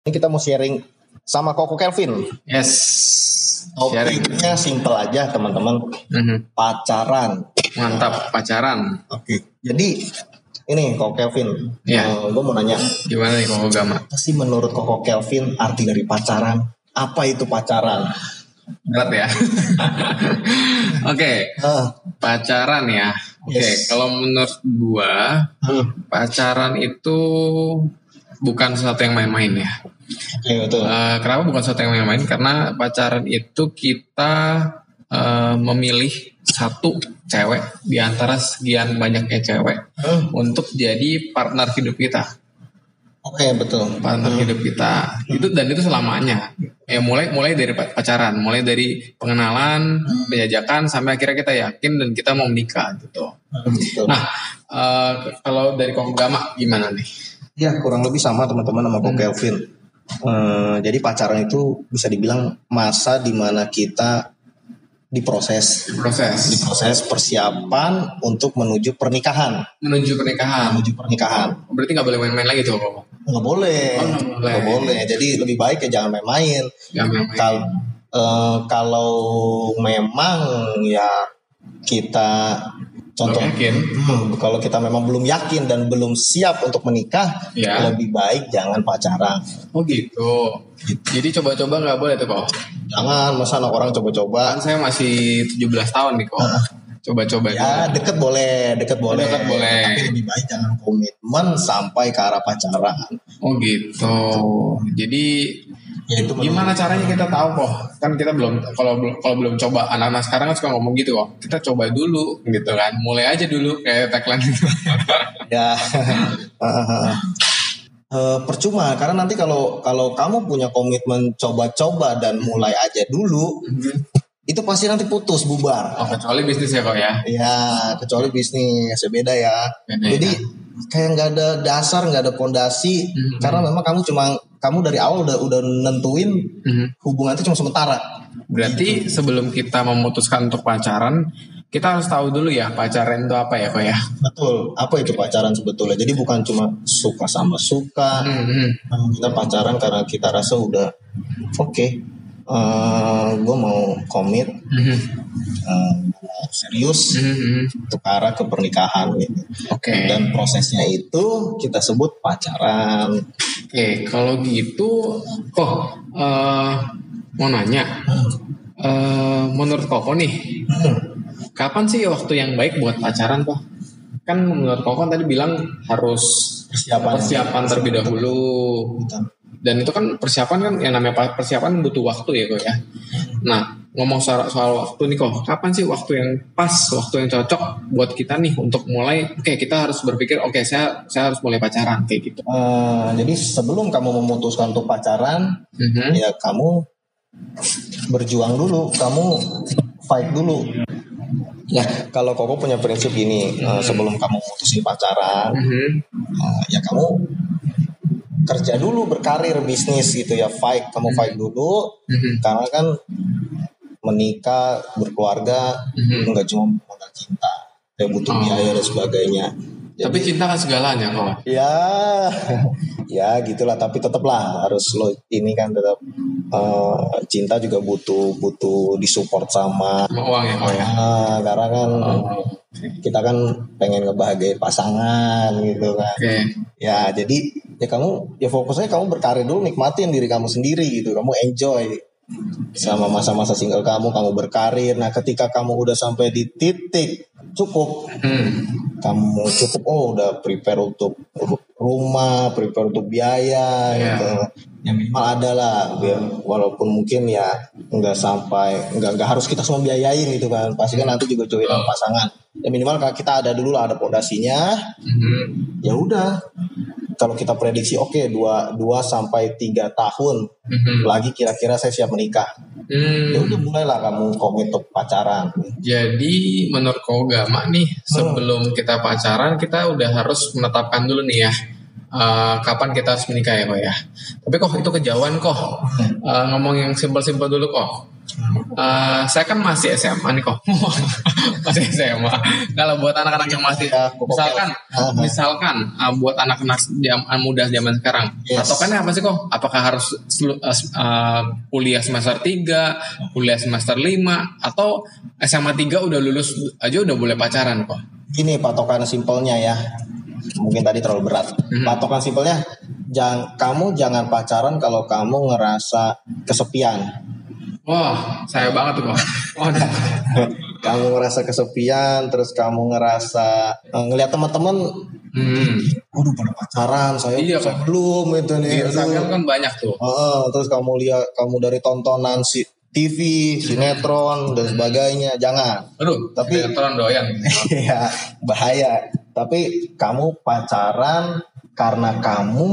Ini kita mau sharing sama Koko Kelvin. Yes. Topiknya simple aja teman-teman. Mhm. Pacaran. Mantap pacaran. Oke. Jadi ini Koko Kelvin. Iya. gue mau nanya, Gimana nih Koko Gama? apa sih menurut Koko Kelvin arti dari pacaran? Apa itu pacaran? Berat ya. Oke, Ah, pacaran ya. Oke, Yes. kalau menurut gua hmm. pacaran itu bukan sesuatu yang main-main ya. Oke betul. Eh, kenapa bukan sesuatu yang main-main? Karena pacaran itu kita eh, memilih satu cewek di antara sekian banyaknya cewek Hmm. untuk jadi partner hidup kita. Oke betul. partner hidup kita itu dan itu selamanya ya mulai mulai dari pa- pacaran mulai dari pengenalan penjajakan sampai akhirnya kita yakin dan kita mau menikah gitu Hmm, betul. nah eh, kalau dari Koko Gama gimana nih Ya kurang lebih sama teman-teman sama Koko Kelvin. Eh, jadi pacaran itu bisa dibilang masa di mana kita diproses, proses diproses persiapan untuk menuju pernikahan, menuju pernikahan menuju pernikahan. berarti nggak boleh main-main lagi tuh Nggak boleh, Oh, nggak boleh. nggak boleh. Jadi lebih baik ya jangan main-main. Nggak main-main. Kal- eh, kalau memang ya kita contoh yakin. Hmm, kalau kita memang belum yakin dan belum siap untuk menikah, Ya. lebih baik jangan pacaran. oh gitu jadi coba-coba nggak boleh tuh Koko Jangan masa anak orang coba-coba. kan saya masih 17 tahun nih Koko coba-coba Ya dulu. deket boleh, deket boleh. Deket boleh. Tapi lebih baik jangan komitmen sampai ke arah pacaran. oh gitu jadi Ya itu Gimana caranya kita tahu kok? Kan kita belum kalau kalau belum coba anak-anak sekarang kan suka ngomong gitu kok. Kita coba dulu gitu kan. Mulai aja dulu kayak tagline itu. ya Eh, percuma karena nanti kalau kalau kamu punya komitmen coba-coba dan mulai aja dulu itu pasti nanti putus bubar oh, kecuali bisnis ya kok ya. ya kecuali bisnis ya beda ya Beda jadi ya. Kayak nggak ada dasar nggak ada pondasi Mhm. karena memang kamu cuma kamu dari awal udah udah nentuin Mhm. hubungan itu cuma sementara Berarti sebelum kita memutuskan untuk pacaran, kita harus tahu dulu ya pacaran itu apa ya kok ya. betul apa itu pacaran sebetulnya jadi bukan cuma suka sama suka Mhm. Nah, kita pacaran karena kita rasa udah oke gue mau komit eh, serius Mhm. untuk arah ke pernikahan gitu. Oke. dan prosesnya itu kita sebut pacaran Oke, kalau gitu kok eh, mau nanya. Eh, menurut Koko nih, kapan sih waktu yang baik buat pacaran kok? Kan menurut Koko tadi bilang harus persiapan persiapan terlebih dahulu. Dan itu kan persiapan kan yang namanya pa- persiapan butuh waktu ya kok ya. Nah ngomong soal, soal waktu nih kok, kapan sih waktu yang pas, waktu yang cocok buat kita nih untuk mulai? Oke kita harus berpikir, oke saya saya harus mulai pacaran kayak gitu. Eh, jadi sebelum kamu memutuskan untuk pacaran Mhm. ya kamu berjuang dulu kamu fight dulu ya kalau koko punya prinsip gini eh, sebelum kamu memutusin pacaran Mhm. eh, ya kamu kerja dulu berkarir bisnis gitu ya fight kamu fight dulu Mhm. karena kan menikah berkeluarga Mhm. nggak cuma modal cinta ya butuh Oh. biaya dan sebagainya Tapi cinta kan segalanya kok. ya ya gitulah tapi tetaplah harus lo ini kan tetap eh, cinta juga butuh butuh disupport sama Sama uang ya kok ya. Ah, karena kan Oh, kita kan pengen ngebahagiain pasangan gitu kan Oke. ya jadi ya kamu ya fokusnya kamu berkarir dulu nikmatin diri kamu sendiri gitu kamu enjoy sama masa-masa single kamu kamu berkarir. Nah ketika kamu udah sampai di titik cukup Hmm. kamu cukup oh udah prepare untuk ru- rumah prepare untuk biaya Iya. gitu. Ya minimal ada lah. Walaupun mungkin ya nggak sampai nggak nggak harus kita semua biayain gitu kan. Pasti kan nanti juga join sama pasangan. Ya minimal kalau kita ada dulu lah ada pondasinya Mhm. ya udah kalau kita prediksi oke dua dua sampai tiga tahun Mhm. lagi kira-kira saya siap menikah Hmm. ya udah mulailah kamu komit untuk pacaran Jadi menurut Kogama nih sebelum kita pacaran kita udah harus menetapkan dulu nih ya eh, kapan kita harus menikah ya kok ya. Tapi kok itu kejauhan kok. Eh, ngomong yang simpel-simpel dulu kok. Eh, saya kan masih SMA nih kok. masih SMA. Kalau buat anak-anak yang masih Ya, pokoknya. misalkan misalkan uh, buat anak-anak jam, uh, muda zaman sekarang, Yes. patokannya apa sih kok? Apakah harus uh, uh, kuliah semester 3, kuliah semester 5 atau SMA 3 udah lulus aja udah boleh pacaran kok? Gini patokan simpelnya ya. Mungkin tadi terlalu berat. Mhm. Patokan simpelnya jangan kamu jangan pacaran kalau kamu ngerasa kesepian. Wah, saya banget tuh kok. Waduh. kamu ngerasa kesepian, terus kamu ngerasa eh, ngelihat teman-teman, Hmm. waduh pada pacaran, saya, Iya, saya belum itu Di nih. aduh. Instagram kan banyak tuh. Heeh, terus kamu lihat kamu dari tontonan si TV, sinetron dan sebagainya, jangan. Aduh, Tapi- tapi sinetron doyan. Iya, bahaya. Tapi kamu pacaran karena kamu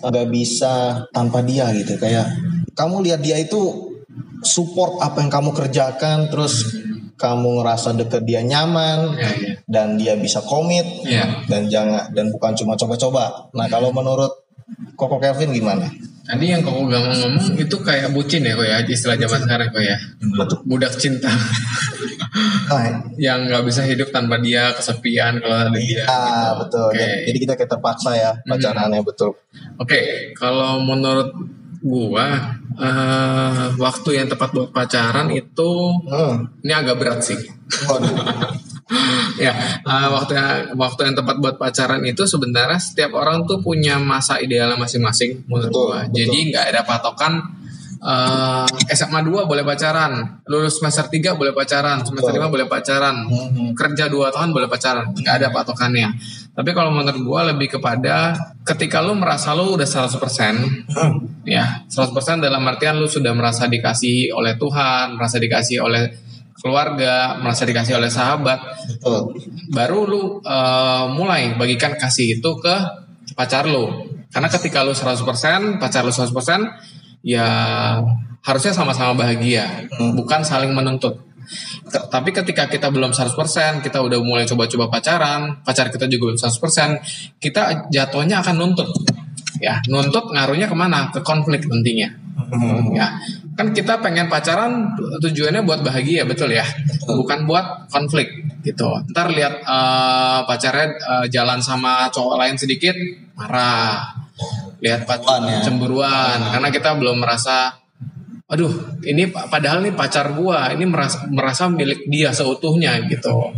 nggak bisa tanpa dia gitu. Kayak kamu lihat dia itu support apa yang kamu kerjakan, terus kamu ngerasa deket dia nyaman Iya, iya. dan dia bisa komit Iya. dan jangan dan bukan cuma coba-coba. Nah kalau menurut Koko Kevin gimana? Tadi yang kau ngomong ngomong itu kayak bucin ya kok ya istilah zaman sekarang kok ya Betul. budak cinta Nah, yang nggak bisa hidup tanpa dia kesepian kalau ada dia. ah, gitu. betul. Oke. Jadi kita kayak terpaksa ya pacarannya betul. Oke, kalau menurut gua eh, waktu yang tepat buat pacaran itu Hmm. ini agak berat sih. Ya, eh, waktu yang waktu yang tepat buat pacaran itu sebenarnya setiap orang tuh punya masa idealnya masing-masing menurut Betul, gua. betul. Jadi nggak ada patokan eh, SMA 2 boleh pacaran, lulus semester 3 boleh pacaran, semester Betul. 5 boleh pacaran, Mhm. kerja 2 tahun boleh pacaran, nggak ada patokannya. Tapi kalau menurut gua lebih kepada ketika lu merasa lu udah 100% Hmm. ya 100% dalam artian lu sudah merasa dikasihi oleh Tuhan, merasa dikasihi oleh keluarga, merasa dikasihi oleh sahabat, Betul. baru lu eh, mulai bagikan kasih itu ke pacar lu. Karena ketika lu 100%, pacar lu 100%, ya harusnya sama-sama bahagia, Hmm. bukan saling menuntut. Tapi ketika kita belum 100%, kita udah mulai coba-coba pacaran, pacar kita juga belum 100%, kita jatuhnya akan nuntut. Ya, nuntut ngaruhnya ke mana? Ke konflik nantinya. Hmm. Ya, kan kita pengen pacaran tujuannya buat bahagia, betul ya? Bukan buat konflik gitu. Ntar lihat eh, pacarnya eh, jalan sama cowok lain sedikit marah. Lihat pacar Cemburuan ya. cemburuan karena kita belum merasa aduh, ini pa- padahal nih pacar gua, ini merasa merasa milik dia seutuhnya gitu.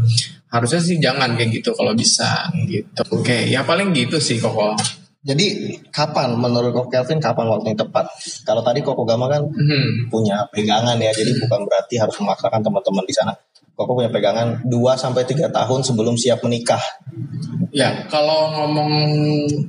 Harusnya sih jangan kayak gitu kalau bisa gitu. Oke, ya paling gitu sih koko. Jadi kapan menurut Koko Kelvin kapan waktu yang tepat? Kalau tadi Koko Gama kan Hmm. punya pegangan ya, jadi bukan berarti harus memaksakan teman-teman di sana. Koko punya pegangan 2 sampai 3 tahun sebelum siap menikah. Ya, kalau ngomong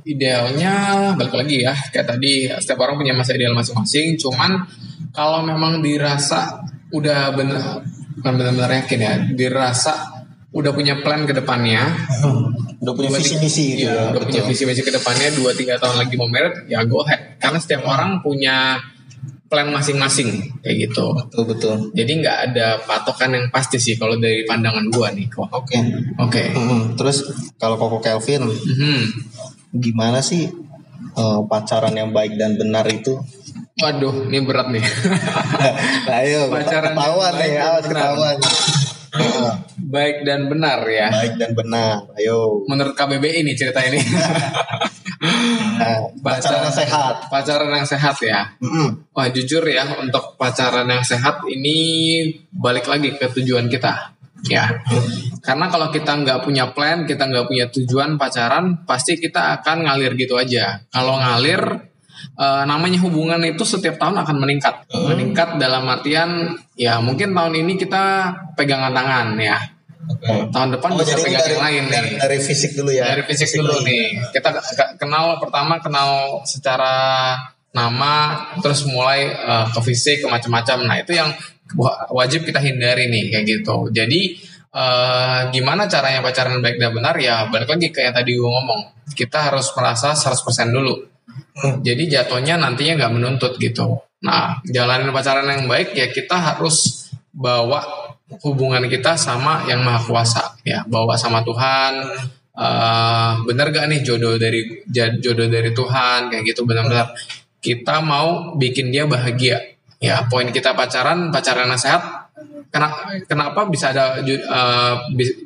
idealnya balik lagi ya, kayak tadi setiap orang punya masa ideal masing-masing. Cuman kalau memang dirasa udah benar bukan benar-benar yakin ya, dirasa udah punya plan ke depannya, Udah punya visi misi gitu ya, ya. udah punya betul. visi misi ke depannya 2 3 tahun lagi mau merit, ya go ahead. Karena setiap orang punya plan masing-masing kayak gitu. Betul betul. Jadi nggak ada patokan yang pasti sih kalau dari pandangan gua nih kok. Oke. Oke. Terus kalau Koko Kelvin Mhm. gimana sih eh, pacaran yang baik dan benar itu? Waduh, ini berat nih. nah, ayo Pacaran ketahuan nih, awas ketahuan. Baik dan benar ya. baik dan benar. Ayo. Menurut KBBI ini cerita ini. Nah, pacaran yang sehat. Pacaran yang sehat ya. Mm-mm. Wah jujur ya untuk pacaran yang sehat ini balik lagi ke tujuan kita. Ya, karena kalau kita nggak punya plan, kita nggak punya tujuan pacaran, pasti kita akan ngalir gitu aja. Kalau ngalir, eh, namanya hubungan itu setiap tahun akan meningkat. Meningkat dalam artian, ya mungkin tahun ini kita pegangan tangan ya. Tahun depan Oh, bisa pegang dari, yang lain dari, nih. dari fisik dulu ya. dari fisik dulu nih. Kita ke- kenal pertama kenal secara nama terus mulai eh, ke fisik ke macam-macam. Nah itu yang wa- wajib kita hindari nih kayak gitu. Jadi eh, gimana caranya pacaran baik dan benar? Ya balik lagi kayak tadi gue ngomong. Kita harus merasa 100% dulu. Hmm. jadi jatuhnya nantinya nggak menuntut gitu. Nah jalanin pacaran yang baik ya kita harus bawa hubungan kita sama yang maha kuasa ya. Bawa sama Tuhan. Eh bener gak nih jodoh dari jodoh dari Tuhan? Kayak gitu benar-benar. Kita mau bikin dia bahagia. Ya poin kita pacaran pacaran sehat. Kenapa kenapa bisa ada uh,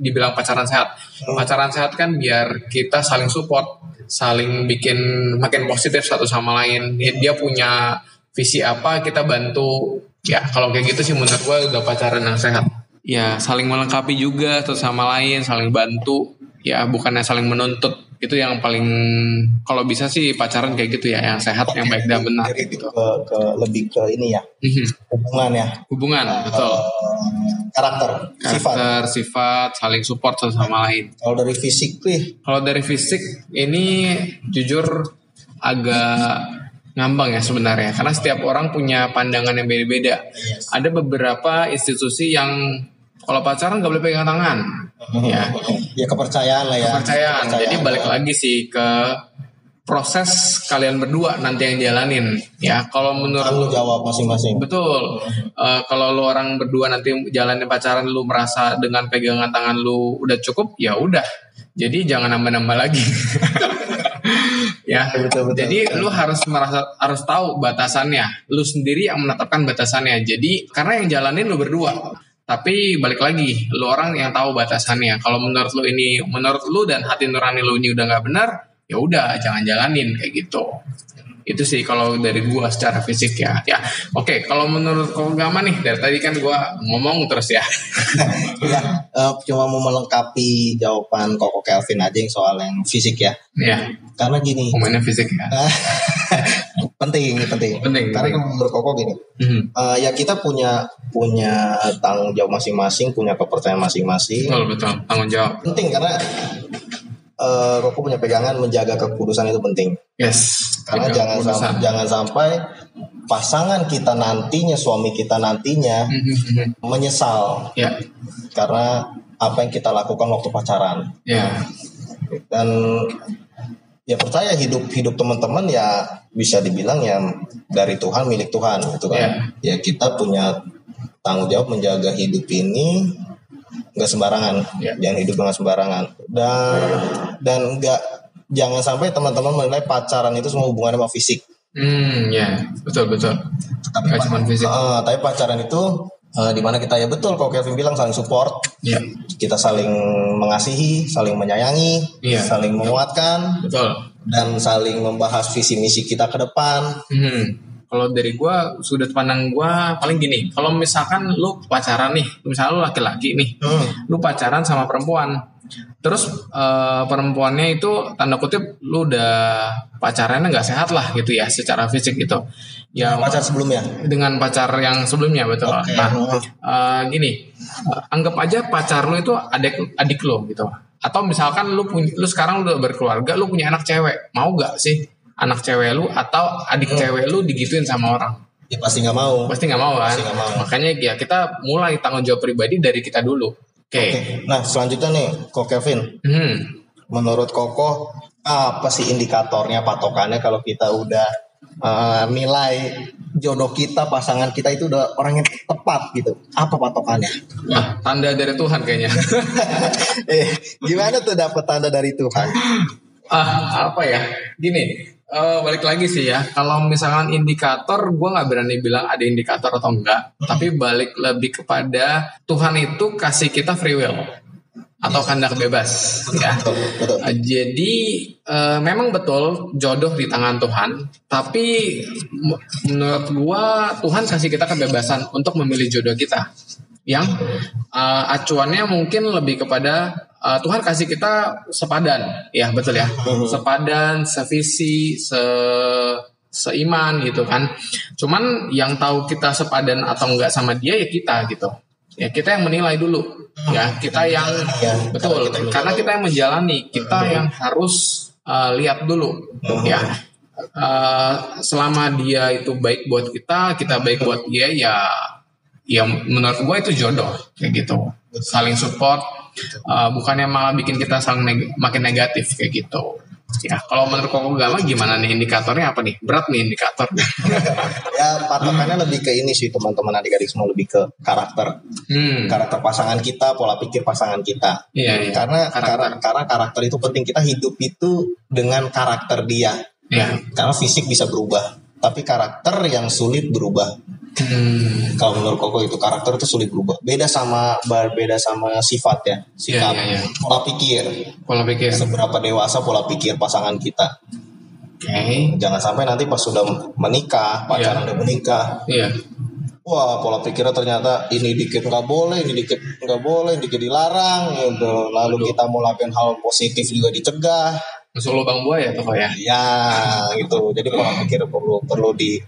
dibilang pacaran sehat? Pacaran sehat kan biar kita saling support saling bikin makin positif satu sama lain. Dia punya visi apa kita bantu ya kalau kayak gitu sih menurut gue udah pacaran yang sehat. Ya saling melengkapi juga satu sama lain saling bantu. Ya bukannya saling menuntut. Itu yang paling kalau bisa sih pacaran kayak gitu ya yang sehat Oke, yang baik dan benar gitu. ke, ke lebih ke ini ya mm-hmm. hubungan ya. Hubungan uh, betul. karakter, karakter sifat. Sifat saling support satu sama lain. Kalau dari fisik nih kalau dari fisik ini jujur agak ngambang ya sebenarnya. Karena setiap orang punya pandangan yang beda-beda. Yes. ada beberapa institusi yang kalau pacaran nggak boleh pegang tangan. Ya. Ya kepercayaan lah ya. Kepercayaan, kepercayaan. Jadi balik lagi sih ke proses kalian berdua nanti yang jalanin ya kalau menurut lu jawab masing-masing. Betul. Uh, kalau lu orang berdua nanti jalanin pacaran lu merasa dengan pegangan tangan lu udah cukup ya udah. Jadi jangan nambah-nambah lagi ya betul, betul, jadi betul. lu harus merasa harus tahu batasannya lu sendiri yang menetapkan batasannya jadi karena yang jalanin lu berdua tapi balik lagi, lu orang yang tahu batasannya. Kalau menurut lu ini, menurut lu dan hati nurani lu ini udah nggak benar, ya udah jangan jalanin kayak gitu. Itu sih kalau dari gua secara fisik ya. Ya, oke. Okay, kalau menurut agama nih, dari tadi kan gua ngomong terus ya. ya, uh, cuma mau melengkapi jawaban Koko Kelvin aja yang soal yang fisik ya. Iya. Karena gini. Pemainnya fisik ya. penting penting penting karena penting. menurut koko gini mm-hmm. uh, ya kita punya punya tanggung jawab masing-masing punya kepercayaan masing-masing betul betul tanggung jawab penting karena uh, koko punya pegangan menjaga kekudusan itu penting yes karena jangan sampai, jangan sampai pasangan kita nantinya suami kita nantinya mm-hmm. menyesal yeah. karena apa yang kita lakukan waktu pacaran yeah. dan ya percaya hidup hidup teman-teman ya bisa dibilang ya dari Tuhan milik Tuhan gitu kan yeah. ya kita punya tanggung jawab menjaga hidup ini nggak sembarangan yeah. jangan hidup dengan sembarangan dan dan nggak jangan sampai teman-teman menilai pacaran itu semua hubungannya sama fisik Hmm, ya, betul betul. Tapi, cuma fisik. Uh, tapi pacaran itu uh, di mana kita ya betul kalau Kevin bilang saling support, yeah. kita saling mengasihi, saling menyayangi, yeah. saling menguatkan, betul, dan saling membahas visi misi kita ke depan. Hmm. Kalau dari gue sudut pandang gue paling gini, kalau misalkan lu pacaran nih, misalnya lu laki-laki nih, hmm. lu pacaran sama perempuan, terus uh, perempuannya itu tanda kutip lu udah pacarannya nggak sehat lah gitu ya secara fisik gitu. Ya pacar sebelumnya? Dengan pacar yang sebelumnya betul. Okay. nah uh, gini uh, anggap aja pacar lu itu adik adik lo gitu. Atau misalkan lu punya lu sekarang udah berkeluarga lu punya anak cewek mau gak sih anak cewek lu atau adik hmm. cewek lu digituin sama orang ya pasti nggak mau pasti nggak mau kan gak mau. makanya ya kita mulai tanggung jawab pribadi dari kita dulu oke okay. okay. nah selanjutnya nih kok Kevin hmm. menurut Koko apa sih indikatornya patokannya kalau kita udah uh, nilai jodoh kita, pasangan kita itu udah orang yang tepat gitu. Apa patokannya? Nah, tanda dari Tuhan kayaknya. eh, gimana tuh dapat tanda dari Tuhan? Ah, apa ya? Gini, uh, balik lagi sih ya. Kalau misalkan indikator, gue nggak berani bilang ada indikator atau enggak. Tapi balik lebih kepada Tuhan itu kasih kita free will atau kehendak bebas ya. Uh, jadi uh, memang betul jodoh di tangan Tuhan, tapi menurut gua Tuhan kasih kita kebebasan untuk memilih jodoh kita. Yang uh, acuannya mungkin lebih kepada uh, Tuhan kasih kita sepadan, ya betul ya, sepadan, sevisi, se seiman gitu kan. Cuman yang tahu kita sepadan atau enggak sama dia ya kita gitu. Ya kita yang menilai dulu. Ya kita yang ya, betul. Kita karena kita yang menjalani. Kita yang harus uh, lihat dulu. Ya. Uh, selama dia itu baik buat kita kita baik buat dia ya ya menurut gue itu jodoh kayak gitu. Saling support uh, bukannya malah bikin kita saling neg makin negatif kayak gitu Ya, kalau menurut Koko Gama gimana nih indikatornya apa nih? Berat nih indikator. ya, patokannya lebih ke ini sih teman-teman adik-adik semua lebih ke karakter. Hmm. Karakter pasangan kita, pola pikir pasangan kita. Iya, iya. Karena karakter. karena karakter itu penting. Kita hidup itu dengan karakter dia. Iya. Karena fisik bisa berubah, tapi karakter yang sulit berubah. Hmm. Kalau menurut Koko itu karakter itu sulit berubah. Beda sama beda sama sifat ya, sikap, Iya, iya, iya. pola pikir. Pola pikir. Oke. Seberapa dewasa pola pikir pasangan kita. Jangan sampai nanti pas sudah menikah, pacaran udah menikah, Iya. wah pola pikirnya ternyata ini dikit nggak boleh, ini dikit nggak boleh, ini dikit dilarang gitu. Lalu kita mau lakukan hal positif juga dicegah. Masuk lubang buaya tuh ya. Ya gitu. Jadi pola pikir perlu perlu di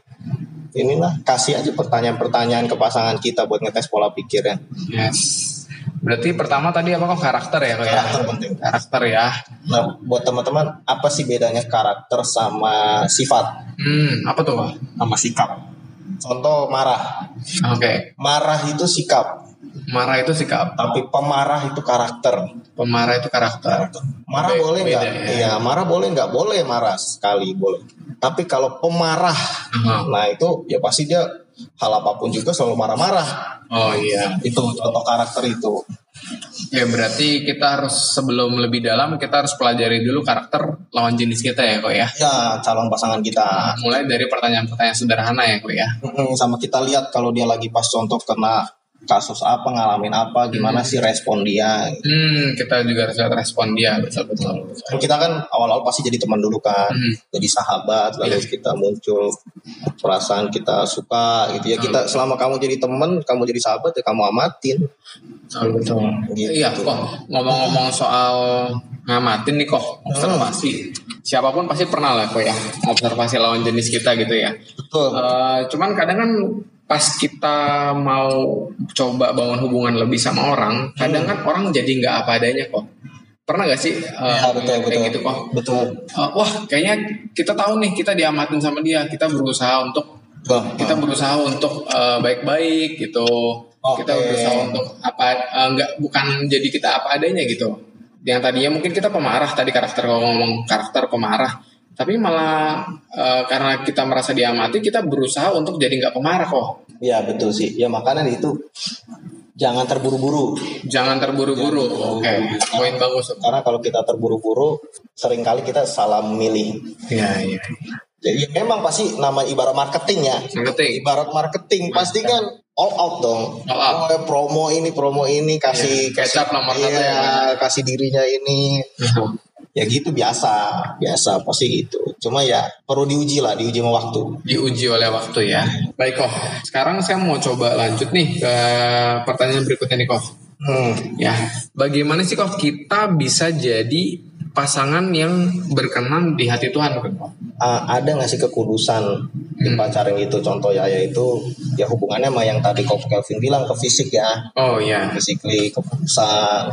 inilah kasih aja pertanyaan-pertanyaan ke pasangan kita buat ngetes pola pikirnya. Yes. Berarti pertama tadi apa kok karakter ya kok ya? Karakter penting. Karakter ya. Nah, buat teman-teman apa sih bedanya karakter sama sifat Hmm, apa tuh sama sikap? Contoh marah. Oke. Marah itu sikap, Marah itu sikap. tapi pemarah itu karakter. Pemarah itu karakter. Marah Be- boleh nggak? ya. Iya, marah boleh nggak? Boleh marah sekali boleh. Tapi kalau pemarah, Aha. nah itu ya pasti dia hal apa pun juga selalu marah-marah. Oh iya. Itu contoh karakter itu. Ya berarti kita harus sebelum lebih dalam kita harus pelajari dulu karakter lawan jenis kita ya kok ya. Ya calon pasangan kita. Mulai dari pertanyaan-pertanyaan sederhana ya kok ya. Sama kita lihat kalau dia lagi pas contoh kena kasus apa, ngalamin apa, gimana sih respon dia. Hmm, kita juga harus lihat respon dia betul betul. Kan kita kan awal-awal pasti jadi teman dulu kan, Hmm. jadi sahabat, lalu kita muncul perasaan kita suka gitu ya. Kita selama kamu jadi teman, kamu jadi sahabat ya kamu amatin. Betul betul. Gitu. Iya kok ngomong-ngomong soal ngamatin nih kok observasi. Siapa pun pasti pernah lah kok ya observasi lawan jenis kita gitu ya. Betul. Eh, cuman kadang kan pas kita mau coba bangun hubungan lebih sama orang, kadang kan orang jadi nggak apa adanya kok. Pernah gak sih Ya, betul, kayak betul. gitu kok? Betul. Eh, wah, kayaknya kita tahu nih kita diamatin sama dia, kita berusaha untuk Betul. kita berusaha untuk eh, baik-baik gitu. Oke. Kita berusaha untuk apa nggak bukan jadi kita apa adanya gitu. Yang tadinya mungkin kita pemarah tadi karakter kalau ngomong karakter pemarah, tapi malah eh, karena kita merasa diamati kita berusaha untuk jadi nggak pemarah kok. Ya betul sih. Ya makanya itu jangan terburu-buru. Jangan terburu-buru. Oke, poin bagus. Karena kalau kita terburu-buru, sering kali kita salah memilih. Iya, iya. Jadi memang pasti nama ibarat marketing ya. Ngerti? Ibarat marketing pasti kan all out dong. All out. Oh, promo ini, promo ini, kasih Iya, kecap nomor iya, ya. kasih dirinya ini. Ya gitu biasa, biasa pasti gitu. Cuma ya perlu diuji lah, diuji sama waktu. diuji oleh waktu ya. Baik kok. Sekarang saya mau coba lanjut nih ke pertanyaan berikutnya nih kok. Hmm. Ya, bagaimana sih kok kita bisa jadi pasangan yang berkenan di hati Tuhan? Ah, ada nggak sih kekudusan di pacaran itu? Contoh ya, yaitu ya hubungannya sama yang tadi Kok Kelvin bilang ke fisik ya. Oh ya, physically keputusan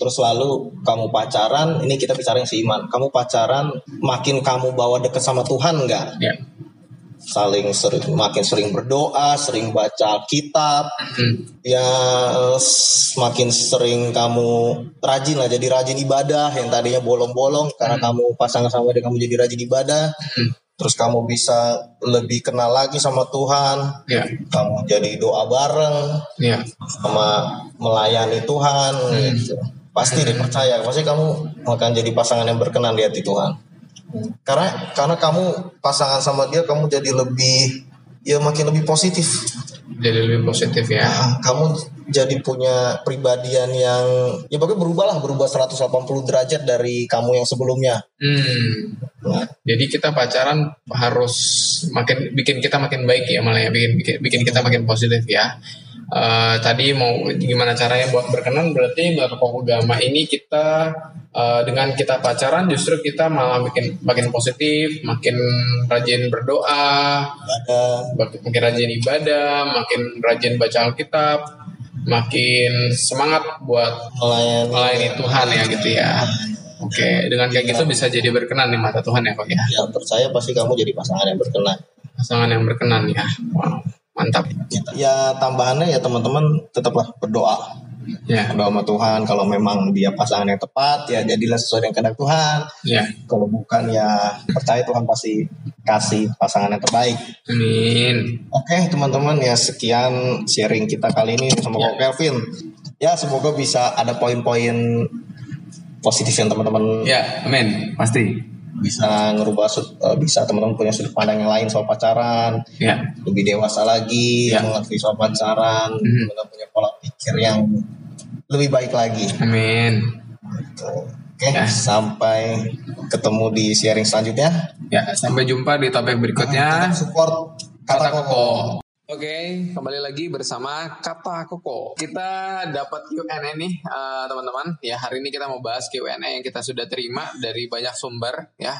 terus lalu kamu pacaran ini kita bicara yang seiman kamu pacaran makin kamu bawa deket sama Tuhan nggak ya. Saling sering makin sering berdoa sering baca kitab Hmm. ya semakin sering kamu rajin lah jadi rajin ibadah yang tadinya bolong-bolong karena kamu pasangan sama dia kamu jadi rajin ibadah Hmm. terus kamu bisa lebih kenal lagi sama Tuhan Ya, kamu jadi doa bareng ya. sama melayani Tuhan gitu. Pasti deh percaya, pasti kamu akan jadi pasangan yang berkenan di hati Tuhan. Karena karena kamu pasangan sama dia kamu jadi lebih ya makin lebih positif. Jadi lebih positif ya. Ah, kamu jadi punya pribadian yang ya pokoknya berubah lah, berubah 180 derajat dari kamu yang sebelumnya. Hmm. Nah, Jadi kita pacaran harus makin bikin kita makin baik ya malah ya bikin bikin, bikin kita makin positif ya. Eh, tadi mau gimana caranya buat berkenan berarti berpokok agama ini kita eh, dengan kita pacaran justru kita malah bikin makin positif, makin rajin berdoa, ada makin rajin ibadah, makin rajin baca Alkitab, makin semangat buat melayani melayani Tuhan ya gitu ya. Oke, dengan kayak gitu bisa jadi berkenan di mata Tuhan ya kok ya. ya percaya pasti kamu jadi pasangan yang berkenan. Pasangan yang berkenan ya. Wow, mantap. Ya tambahannya ya teman-teman tetaplah berdoa. Ya, berdoa sama Tuhan kalau memang dia pasangan yang tepat ya jadilah sesuai dengan kehendak Tuhan ya. kalau bukan ya percaya Tuhan pasti kasih pasangan yang terbaik Amin. oke teman-teman ya sekian sharing kita kali ini sama Ya. Kak Kelvin ya semoga bisa ada poin-poin positif yang teman-teman Ya, amin. Pasti. bisa ngerubah sud- eh, bisa teman-teman punya sudut pandang yang lain soal pacaran Ya. lebih dewasa lagi Ya. mengerti soal pacaran Mhm. teman punya pola pikir yang lebih baik lagi Amin. Gitu. oke Ya. sampai ketemu di sharing selanjutnya Ya, sampai jumpa di topik berikutnya. Tetap support Kata kata koko Koko. Oke, kembali lagi bersama Kata Koko. Kita dapat Q&A nih, eh, teman-teman. Ya, hari ini kita mau bahas Q&A yang kita sudah terima dari banyak sumber, ya.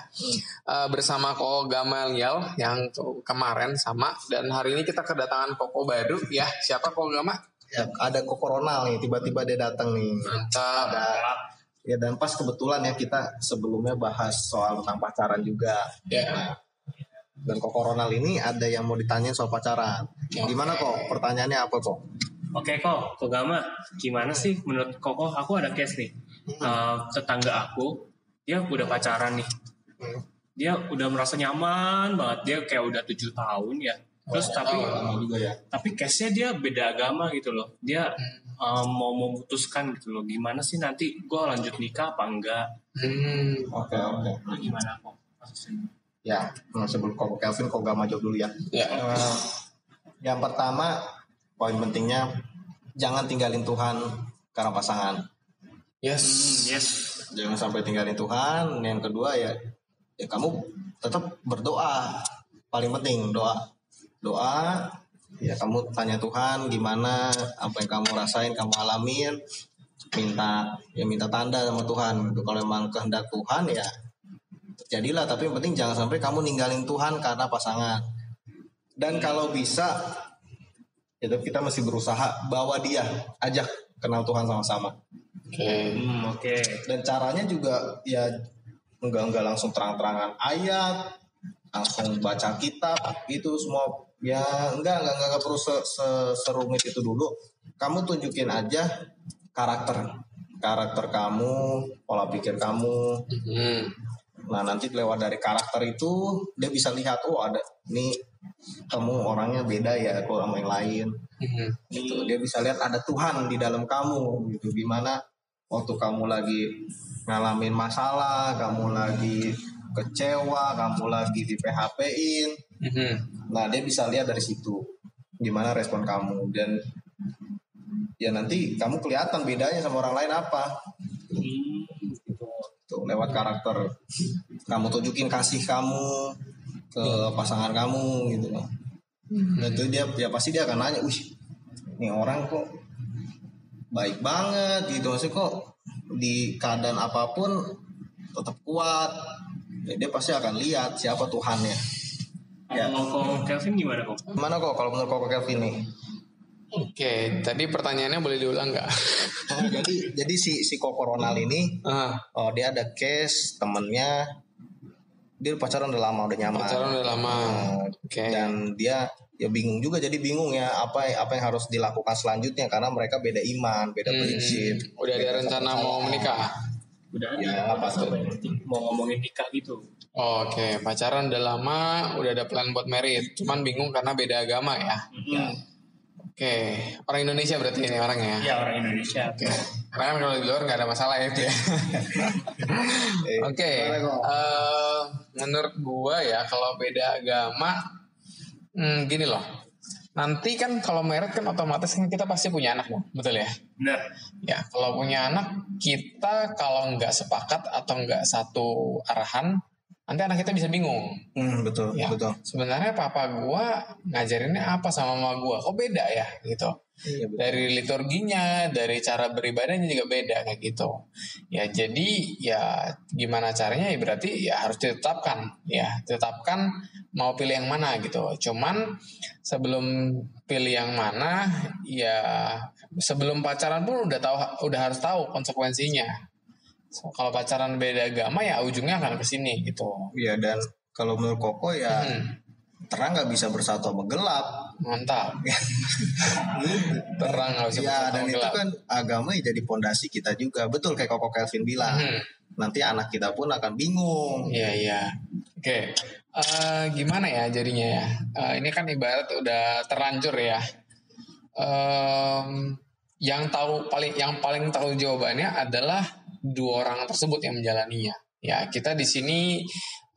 Eh, bersama Koko Gamaliel yang kemarin sama. Dan hari ini kita kedatangan Koko baru, ya. Siapa Koko Gama? Ya, ada koko Ronald nih tiba-tiba dia datang nih. Mantap. ada. Ya dan pas kebetulan ya kita sebelumnya bahas soal tentang pacaran juga. Ya. dan koko Ronald ini ada yang mau ditanyain soal pacaran. Gimana kok? Pertanyaannya apa kok? Oke kok, Kogama, gimana sih menurut Koko? Aku ada case nih, Eh, tetangga aku, dia udah pacaran nih, Hmm. dia udah merasa nyaman banget, dia kayak udah tujuh tahun ya. Terus tapi lama juga ya tapi case-nya dia beda agama gitu loh, dia eh, mau memutuskan gitu loh, gimana sih nanti gue lanjut nikah apa enggak? Hmm. oke oke Nah, gimana kok? ya nah, sebelum koko Kelvin kok gak maju dulu ya Ya. Eh, yang pertama poin pentingnya jangan tinggalin Tuhan karena pasangan Yes. Hmm, yes. jangan sampai tinggalin Tuhan yang kedua ya ya kamu tetap berdoa paling penting doa doa ya kamu tanya Tuhan gimana apa yang kamu rasain kamu alamin minta ya minta tanda sama Tuhan. Itu kalau emang kehendak Tuhan ya terjadilah tapi yang penting jangan sampai kamu ninggalin Tuhan karena pasangan. Dan kalau bisa itu kita masih berusaha bawa dia ajak kenal Tuhan sama-sama. Oke. Hmm, oke. dan caranya juga ya enggak enggak langsung terang-terangan ayat langsung baca kitab itu semua ya enggak enggak enggak, enggak perlu se, se- serumit itu dulu. Kamu tunjukin aja karakter karakter kamu pola pikir kamu. Hmm. nah nanti lewat dari karakter itu dia bisa lihat oh ada nih kamu orangnya beda ya kok sama yang lain. Hmm. gitu. Dia bisa lihat ada Tuhan di dalam kamu gitu. Gimana waktu kamu lagi ngalamin masalah kamu lagi kecewa kamu lagi di PHP-in Hmm. nah dia bisa lihat dari situ gimana respon kamu. Dan ya nanti kamu kelihatan bedanya sama orang lain apa. Hmm, gitu. Tuh lewat karakter kamu tunjukin kasih kamu ke pasangan kamu gitu. Loh dan itu dia ya pasti dia akan nanya wih ini orang kok baik banget gitu. Maksudnya kok di keadaan apa pun tetap kuat. Ya, dia pasti akan lihat siapa Tuhannya ya Kalau Koko Kelvin gimana kok? mana kok kalau menurut koko Kelvin nih Oke, tadi pertanyaannya boleh diulang nggak? Nah, jadi jadi si si koko Ronald ini Ah, oh dia ada case temennya dia pacaran udah lama udah nyaman pacaran udah lama. Nah, Oke. dan dia ya bingung juga jadi bingung ya apa apa yang harus dilakukan selanjutnya karena mereka beda iman beda Hmm, prinsip Udah ada rencana mau menikah. Udah Ya, ada apa tuh? mau ngomongin nikah gitu. Oke, pacaran udah lama, udah ada plan buat merit. Cuman bingung karena beda agama ya. Hmm. Oke, orang Indonesia berarti ini orangnya. Ya orang Indonesia. Oke. Karena kan kalau di luar nggak ada masalah ya itu ya. Eh, Oke, gimana, kok? eh, menurut gua ya kalau beda agama, hmm, gini loh. Nanti kan kalau merit kan otomatis kan kita pasti punya anak dong, betul ya? Benar. Ya, kalau punya anak, kita kalau nggak sepakat atau nggak satu arahan, nanti anak kita bisa bingung. hmm, betul Ya, betul sebenarnya papa gua ngajarinnya apa sama mama gua? Kok beda ya gitu. Iya, betul. Dari liturginya, dari cara beribadahnya juga beda kayak gitu. Ya jadi ya gimana caranya ya berarti ya harus ditetapkan ya, tetapkan mau pilih yang mana gitu. Cuman sebelum pilih yang mana ya sebelum pacaran pun udah tahu udah harus tahu konsekuensinya. So, kalau pacaran beda agama ya ujungnya akan ke sini gitu. Iya dan kalau menurut Koko ya Hmm, terang nggak bisa bersatu sama gelap mantap. Terang bisa ya dan itu gelap. kan agama ya jadi pondasi kita juga betul kayak Koko Kelvin bilang Hmm. nanti anak kita pun akan bingung Iya iya. Oke, Eh, gimana ya jadinya ya? Eh, ini kan ibarat udah terlanjur ya. Em, yang tahu paling yang paling tahu jawabannya adalah dua orang tersebut yang menjalaninya. Ya kita di sini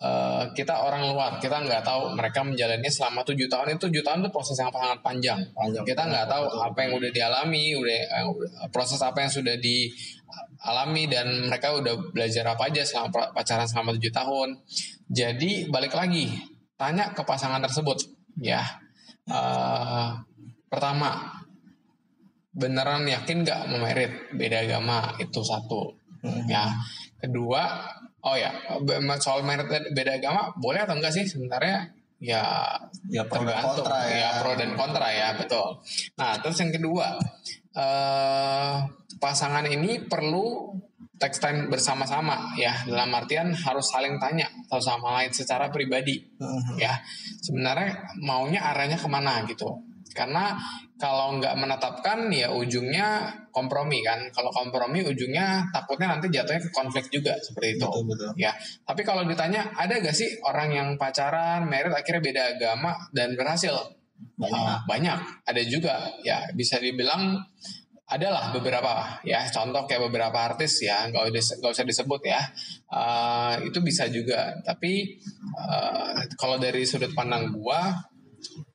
eh, kita orang luar, kita nggak tahu mereka menjalani selama tujuh tahun itu tujuh tahun itu proses yang sangat panjang. Panjang. Kita nggak tahu Betul. apa yang udah dialami, udah eh, proses apa yang sudah dialami dan mereka udah belajar apa aja selama pacaran selama tujuh tahun. Jadi balik lagi tanya ke pasangan tersebut, ya. Eh, pertama, beneran yakin nggak memerit beda agama itu satu, Hmm. ya. Kedua, oh ya soal merit beda agama boleh atau enggak sih? Sebenarnya ya Ya pro dan tergantung. kontra ya. pro dan kontra ya betul. Nah terus yang kedua eh pasangan ini perlu text time bersama-sama ya. Dalam artian harus saling tanya atau sama lain secara pribadi Mhm. ya. Sebenarnya maunya arahnya ke mana gitu karena kalau nggak menetapkan ya ujungnya kompromi kan kalau kompromi ujungnya takutnya nanti jatuhnya ke konflik juga seperti itu Betul betul. Ya, tapi kalau ditanya ada gak sih orang yang pacaran, merit akhirnya beda agama dan berhasil? Banyak. Ah, banyak. Ada juga. Ya, bisa dibilang adalah beberapa ya contoh kayak beberapa artis ya nggak usah nggak usah disebut ya Ah, itu bisa juga tapi ah, kalau dari sudut pandang gua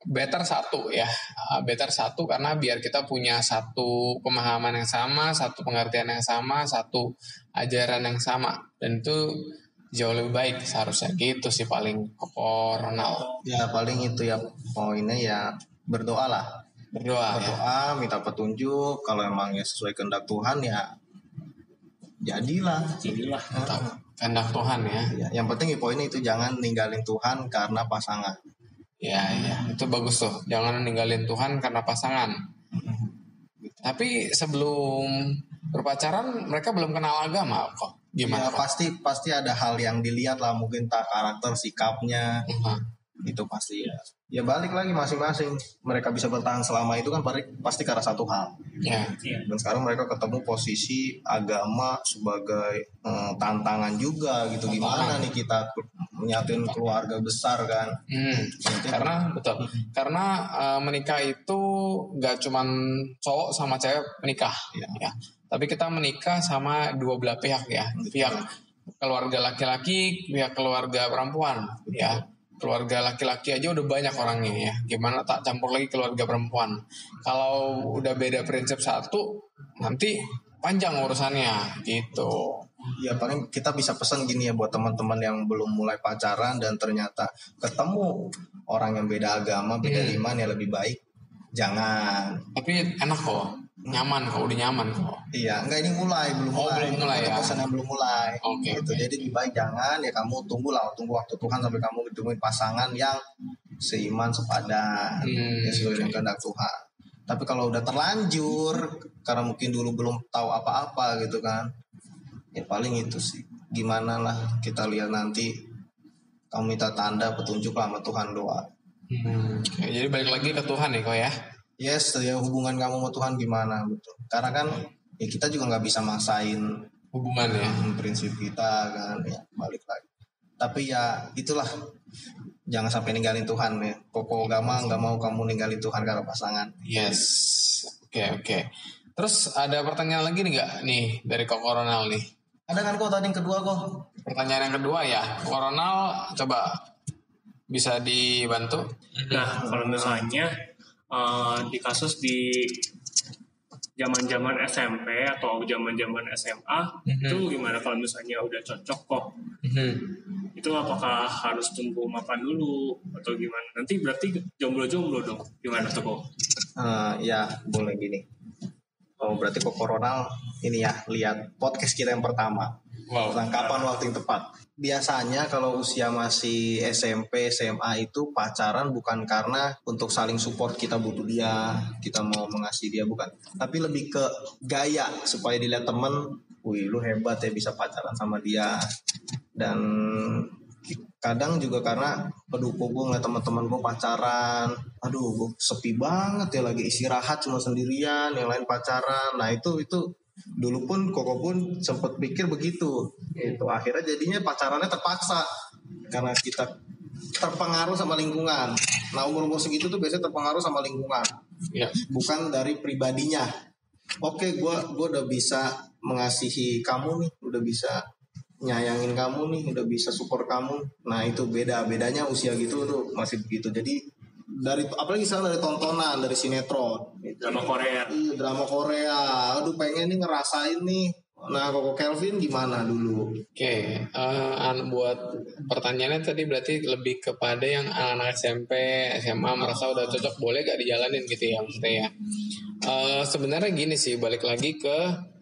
better satu ya Ah, better satu karena biar kita punya satu pemahaman yang sama satu pengertian yang sama satu ajaran yang sama dan itu jauh lebih baik seharusnya gitu sih paling pokok Ronald Ya paling itu ya poinnya ya berdoa lah. berdoa ya Berdoa, minta petunjuk. Kalau emang ya sesuai kehendak Tuhan ya jadilah. Jadilah. Kehendak Tuhan ya Ya, yang penting ya poinnya itu jangan ninggalin Tuhan karena pasangan. Ya ya itu bagus tuh jangan ninggalin Tuhan karena pasangan tapi sebelum berpacaran mereka belum kenal agama kok gimana Ya, kok pasti pasti ada hal yang dilihat lah mungkin tak karakter sikapnya Mhm. itu pasti ya. Ya balik lagi masing-masing. Mereka bisa bertahan selama itu kan pasti karena satu hal. ya. Dan sekarang mereka ketemu posisi agama sebagai eh, tantangan juga gitu. Gimana nih kita menyatuin keluarga besar kan? Hmm, karena betul. Karena eh, menikah itu nggak cuman cowok sama cewek menikah, ya. Tapi kita menikah sama dua belah pihak ya, pihak keluarga laki-laki, pihak keluarga perempuan, ya. Keluarga laki-laki aja udah banyak orangnya ya. Gimana tak campur lagi keluarga perempuan. Kalau udah beda prinsip satu, nanti panjang urusannya gitu. Ya paling kita bisa pesan gini ya buat teman-teman yang belum mulai pacaran dan ternyata ketemu orang yang beda agama, beda Hmm. iman ya lebih baik jangan. Tapi enak kok, nyaman kok, udah nyaman kok. Iya, enggak ini mulai belum Oh, mulai. belum mulai ya. pesan yang belum mulai. Oke, gitu. oke. Jadi lebih baik jangan ya kamu tunggu lah, tunggu waktu Tuhan sampai kamu ditemuin pasangan yang seiman sepadan, Hmm, ya sesuai dengan kehendak Tuhan. Tapi kalau udah terlanjur karena mungkin dulu belum tahu apa-apa gitu kan, ya paling itu sih. Gimana lah kita lihat nanti kamu minta tanda petunjuk lah sama Tuhan doa. Hmm, oke. jadi balik lagi ke Tuhan nih kok ya. Yes, ya hubungan kamu sama Tuhan gimana betul. Karena kan ya kita juga nggak bisa maksain Hubungan ya. Hmm, prinsip kita kan ya balik lagi tapi ya itulah jangan sampai ninggalin Tuhan ya pokok agama nggak mau kamu ninggalin Tuhan karena pasangan Yes. Oke, oke. Terus ada pertanyaan lagi nih nggak nih dari Kok Koronal nih? Ada kan kok tadi yang kedua kok Pertanyaan yang kedua ya. Koronal coba bisa dibantu? Nah, kalau misalnya eh, di kasus di zaman-zaman SMP atau zaman-zaman SMA Mhm. itu gimana kalau misalnya udah cocok kok Mhm. itu apakah harus tunggu mapan dulu atau gimana nanti berarti jomblo-jomblo dong gimana tuh kok Eh, ya boleh gini oh berarti kok corona ini ya lihat podcast kita yang pertama Wow. tentang kapan waktu yang tepat. Biasanya kalau usia masih SMP, SMA itu pacaran bukan karena untuk saling support kita butuh dia, kita mau mengasihi dia bukan. Tapi lebih ke gaya supaya dilihat temen, wih lu hebat ya bisa pacaran sama dia. Dan kadang juga karena aduh kok gue ngeliat teman-teman gue pacaran. Aduh gue sepi banget ya lagi istirahat cuma sendirian yang lain pacaran. Nah itu itu dulu pun koko pun sempet pikir begitu. Itu akhirnya jadinya pacarannya terpaksa karena kita terpengaruh sama lingkungan. Nah umur umur segitu tuh biasanya terpengaruh sama lingkungan Ya. bukan dari pribadinya. Oke gue gua udah bisa mengasihi kamu nih udah bisa nyayangin kamu nih udah bisa support kamu. Nah itu beda bedanya usia gitu tuh masih begitu. Jadi dari apalagi sekarang dari tontonan dari sinetron. Drama Korea. Iya drama Korea. Aduh pengen nih ngerasain nih. Nah Koko Kelvin gimana dulu? Oke, eh, an- buat pertanyaannya tadi berarti lebih kepada yang anak-anak SMP, SMA merasa udah cocok, boleh gak dijalanin gitu ya maksudnya ya. Eh, sebenarnya gini sih, balik lagi ke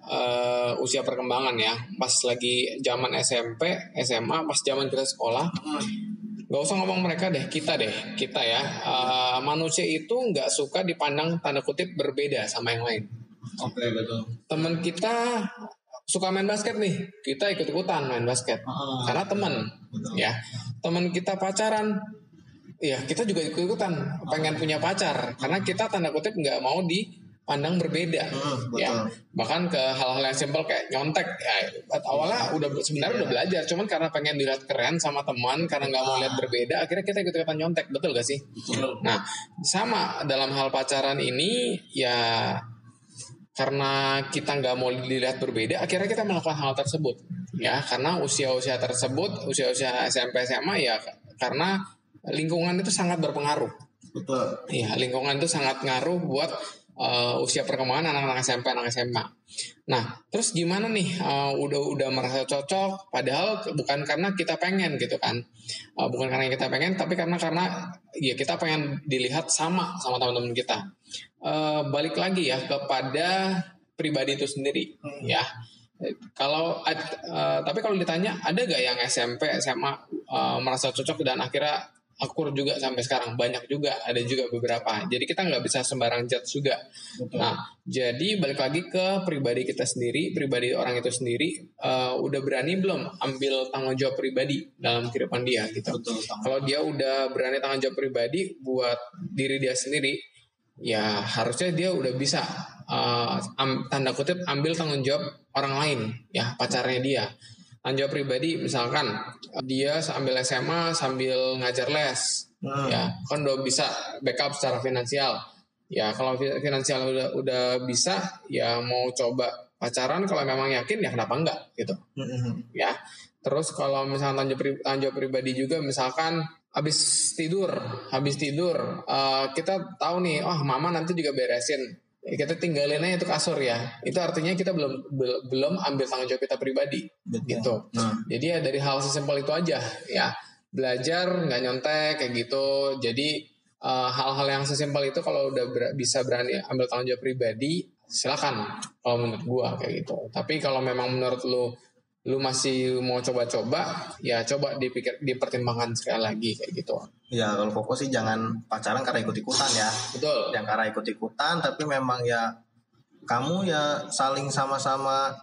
eh, usia perkembangan ya. Pas lagi zaman SMP, SMA, pas zaman kita sekolah, Gak usah ngomong mereka deh, kita deh, kita ya. Eh, manusia itu nggak suka dipandang tanda kutip berbeda sama yang lain oke betul teman kita suka main basket nih, kita ikut ikutan main basket Ah. karena teman, ya. Teman kita pacaran, ya kita juga ikut ikutan pengen punya pacar karena kita tanda kutip nggak mau dipandang berbeda, Hmm, betul. ya. Bahkan ke hal-hal yang simpel kayak nyontek, ya, awalnya udah sebenarnya udah belajar, cuman karena pengen dilihat keren sama teman, karena nggak mau lihat berbeda, akhirnya kita ikut ikutan nyontek, betul gak sih? Nah, sama dalam hal pacaran ini ya karena kita nggak mau dilihat berbeda, akhirnya kita melakukan hal tersebut, ya karena usia-usia tersebut, usia-usia SMP SMA ya karena lingkungan itu sangat berpengaruh, betul. Ya lingkungan itu sangat ngaruh buat uh, usia perkembangan anak-anak SMP, anak SMA. Nah, terus gimana nih? Uh, udah udah merasa cocok, padahal bukan karena kita pengen gitu kan, Uh, bukan karena kita pengen, tapi karena karena ya kita pengen dilihat sama sama teman-teman kita. Uh, balik lagi ya kepada pribadi itu sendiri, ya. Eh, Kalau uh, tapi kalau ditanya ada gak yang SMP, SMA uh, merasa cocok dan akhirnya akur juga sampai sekarang. Banyak juga ada juga beberapa. Jadi kita nggak bisa sembarang judge juga. Betul. nah jadi balik lagi ke pribadi kita sendiri pribadi orang itu sendiri eh, udah berani belum ambil tanggung jawab pribadi dalam kehidupan dia gitu? Betul kalau dia udah berani tanggung jawab pribadi buat diri dia sendiri ya harusnya dia udah bisa am- tanda kutip ambil tanggung jawab orang lain ya pacarnya dia jawab pribadi misalkan dia sambil SMA sambil ngajar les Hmm. ya kan udah bisa backup secara finansial ya kalau fi- finansial udah udah bisa ya mau coba pacaran kalau memang yakin ya kenapa enggak gitu Mm-mm. ya. Terus kalau misalnya tanggung jawab, pri- jawab pribadi juga misalkan habis tidur, habis tidur eh, kita tahu nih, oh mama nanti juga beresin. Ya, Kita tinggalin aja itu kasur ya. Itu artinya kita belum bel- belum ambil tanggung jawab kita pribadi Betul. gitu. Nah. Jadi ya dari hal sesimpel itu aja ya. Belajar nggak nyontek kayak gitu. Jadi eh, hal-hal yang sesimpel itu kalau udah ber- bisa berani ambil tanggung jawab pribadi, silakan. Kalau menurut gua kayak gitu. Tapi kalau memang menurut lu lu masih mau coba-coba, ya coba dipikir dipertimbangkan sekali lagi kayak gitu. ya kalau fokus sih jangan pacaran karena ikut ikutan ya Betul. yang karena ikut ikutan tapi memang ya kamu ya saling sama-sama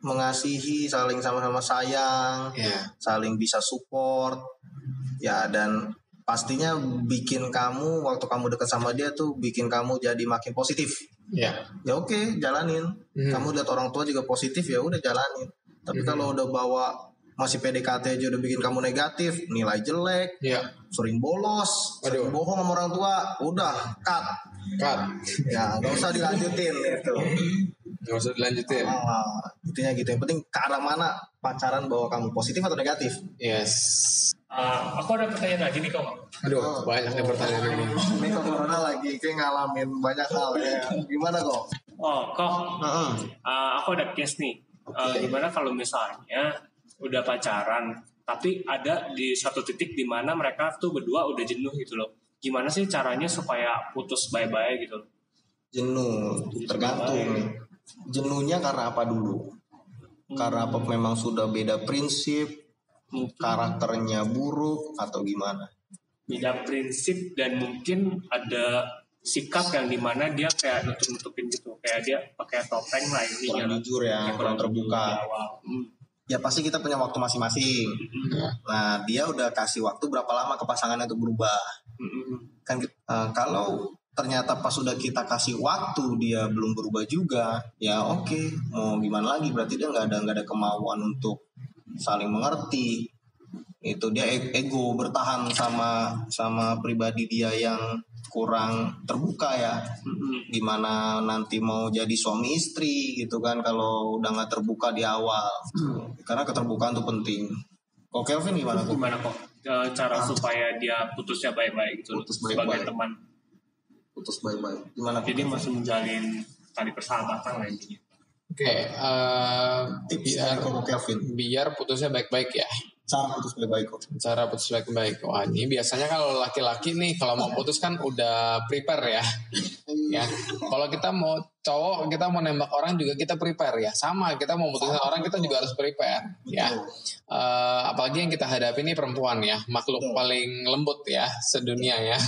mengasihi saling sama-sama sayang Ya. saling bisa support ya dan pastinya bikin kamu waktu kamu dekat sama dia tuh bikin kamu jadi makin positif Ya. ya oke jalanin Hmm. kamu lihat orang tua juga positif ya udah jalanin tapi kalau udah bawa masih PDKT aja udah bikin kamu negatif nilai jelek Ya. sering bolos sering Aduh. bohong sama orang tua udah cut Cut. ya nggak usah dilanjutin gitu Gak usah dilanjutin. ah, intinya gitu yang penting ke arah mana pacaran bawa kamu positif atau negatif Yes. Ah, aku ada pertanyaan lagi nih kok Aduh, banyak nih pertanyaan ini. ini kok corona lagi kayak ngalamin banyak hal ya gimana kok oh kok Heeh. ah, aku ada case nih Ah, Oke. gimana kalau misalnya udah pacaran tapi ada di satu titik di mana mereka tuh berdua udah jenuh gitu loh. Gimana sih caranya supaya putus bye-bye gitu loh? Jenuh tergantung nih. Jenuhnya karena apa dulu? Karena apa memang sudah beda prinsip mungkin. karakternya buruk atau gimana? Beda prinsip dan mungkin ada sikap yang di mana dia kayak nutup-nutupin gitu kayak dia pakai topeng lah intinya kurang jujur ya kurang terbuka. di awal. Hmm. ya pasti kita punya waktu masing-masing. Nah dia udah kasih waktu berapa lama ke pasangannya untuk berubah. Mm-mm. kan eh, kalau ternyata pas sudah kita kasih waktu dia belum berubah juga ya oke. Mau gimana lagi? Berarti dia nggak ada nggak ada kemauan untuk saling mengerti. Itu dia e- ego bertahan sama sama pribadi dia yang kurang terbuka ya. Gimana nanti mau jadi suami istri gitu kan kalau udah nggak terbuka di awal. Karena keterbukaan tuh penting. Kok Kelvin gimana tuh gimana kok? Eh, cara supaya dia putusnya baik-baik gitu Putus sebagai baik-baik. teman. Putus baik-baik. Gimana kok? Jadi masih menjalin tali persahabatan lah intinya. Oke, eh, tips biar, Kelvin biar putusnya baik-baik ya. cara putus baik-baik kok Cara putus baik-baik. Wah, ini biasanya kalau laki-laki nih kalau mau putus kan udah prepare ya. ya. Kalau kita mau cowok, kita mau nembak orang juga kita prepare ya. Sama, kita mau putusin orang kita juga harus prepare ya. Eh, apalagi yang kita hadapi ini perempuan ya, makhluk Betul. paling lembut ya sedunia ya.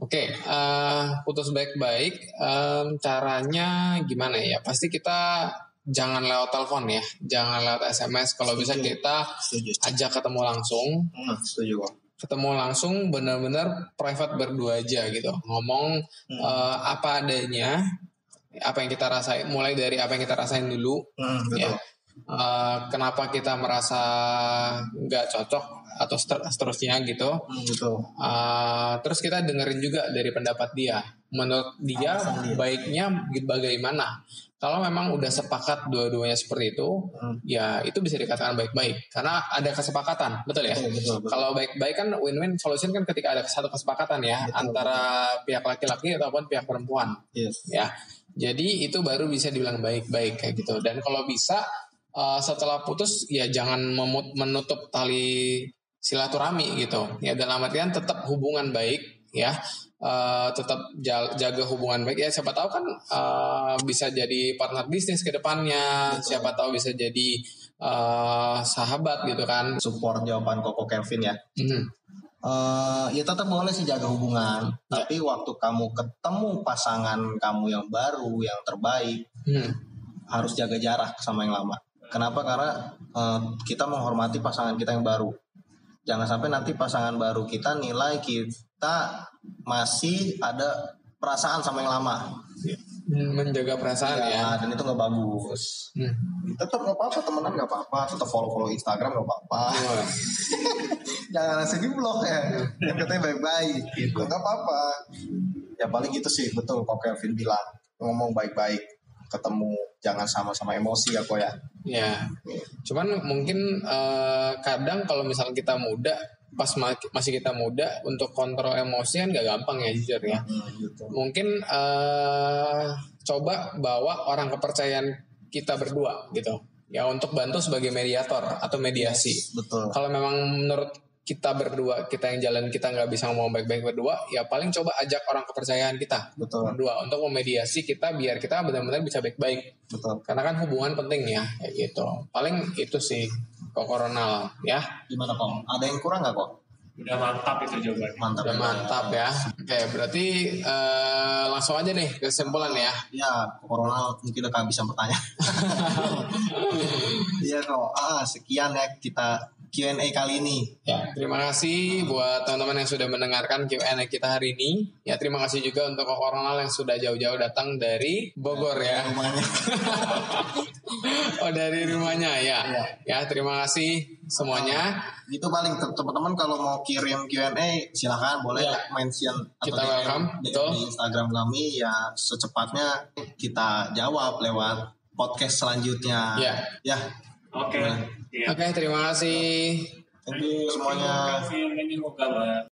Oke, eh, putus baik-baik. em, caranya gimana ya? Pasti kita jangan lewat telepon ya, jangan lewat SMS. Kalau bisa Setuju. kita setuju ajak ketemu langsung, Hmm, setuju kok ketemu langsung benar-benar private berdua aja gitu, ngomong eh, apa adanya, apa yang kita rasain, mulai dari apa yang kita rasain dulu, Hmm, betul ya. Eh, kenapa kita merasa nggak cocok atau seter- seterusnya gitu. Hmm, betul Uh, terus kita dengerin juga dari pendapat dia. Menurut dia Alasan dia. baiknya bagaimana? Kalau memang udah sepakat dua-duanya seperti itu, Hmm. ya itu bisa dikatakan baik-baik karena ada kesepakatan, betul ya? betul betul, betul. Kalau baik-baik kan win-win solution kan ketika ada satu kesepakatan ya Betul, antara pihak laki-laki ataupun pihak perempuan yes ya. Jadi itu baru bisa dibilang baik-baik kayak gitu. Dan kalau bisa uh, setelah putus ya jangan memut- menutup tali silaturahmi gitu. Ya dalam artian tetap hubungan baik ya. Uh, tetap ja- jaga hubungan baik ya siapa tahu kan uh, bisa jadi partner bisnis ke depannya Betul. siapa tahu bisa jadi uh, sahabat gitu kan support jawaban Koko Kelvin ya Mhm. Eh, ya tetap boleh sih jaga hubungan, tapi waktu kamu ketemu pasangan kamu yang baru, yang terbaik, Hmm. harus jaga jarak sama yang lama. Kenapa? Karena eh, kita menghormati pasangan kita yang baru. Jangan sampai nanti pasangan baru kita nilai kita masih ada perasaan sama yang lama. menjaga perasaan ya, dan itu nggak bagus. Hmm. Tetap nggak apa-apa temenan nggak apa-apa, tetap follow follow Instagram nggak apa-apa. Wah. jangan langsung di blok ya yang katanya baik-baik gitu nggak apa-apa ya paling gitu sih betul kok Kelvin bilang ngomong baik-baik ketemu jangan sama-sama emosi ya kok ya. Ya, cuman mungkin eh, kadang kalau misalnya kita muda, pas ma- masih kita muda, untuk kontrol emosi kan gak gampang ya jujur ya. gitu. Mungkin eh, coba bawa orang kepercayaan kita berdua gitu, ya untuk bantu sebagai mediator atau mediasi. betul. Kalau memang menurut kita berdua, kita yang jalan kita nggak bisa ngomong baik-baik berdua, ya paling coba ajak orang kepercayaan kita betul. berdua untuk memediasi kita biar kita benar-benar bisa baik-baik. Betul. Karena kan hubungan penting ya kayak gitu. Paling itu sih kok koronal ya. Gimana kok ada yang kurang nggak kok udah mantap itu jawabannya. Mantap. Udah mantap ya. Oke berarti eh, langsung aja nih kesimpulan ya. Ya corona mungkin udah kehabisan pertanyaan. Iya kok ah sekian ya kita Q&A kali ini ya terima kasih buat teman-teman yang sudah mendengarkan Q&A kita hari ini ya terima kasih juga untuk koronal yang sudah jauh-jauh datang dari Bogor ya rumahnya oh dari rumahnya ya Iya. ya terima kasih semuanya Itu paling te- teman-teman kalau mau kirim Q&A silahkan boleh Ya. mention atau Kita DM welcome, di, betul. di Instagram kami ya secepatnya kita jawab lewat podcast selanjutnya. Ya. Ya. Oke iya oke terima kasih Thank you semuanya. Terima kasih.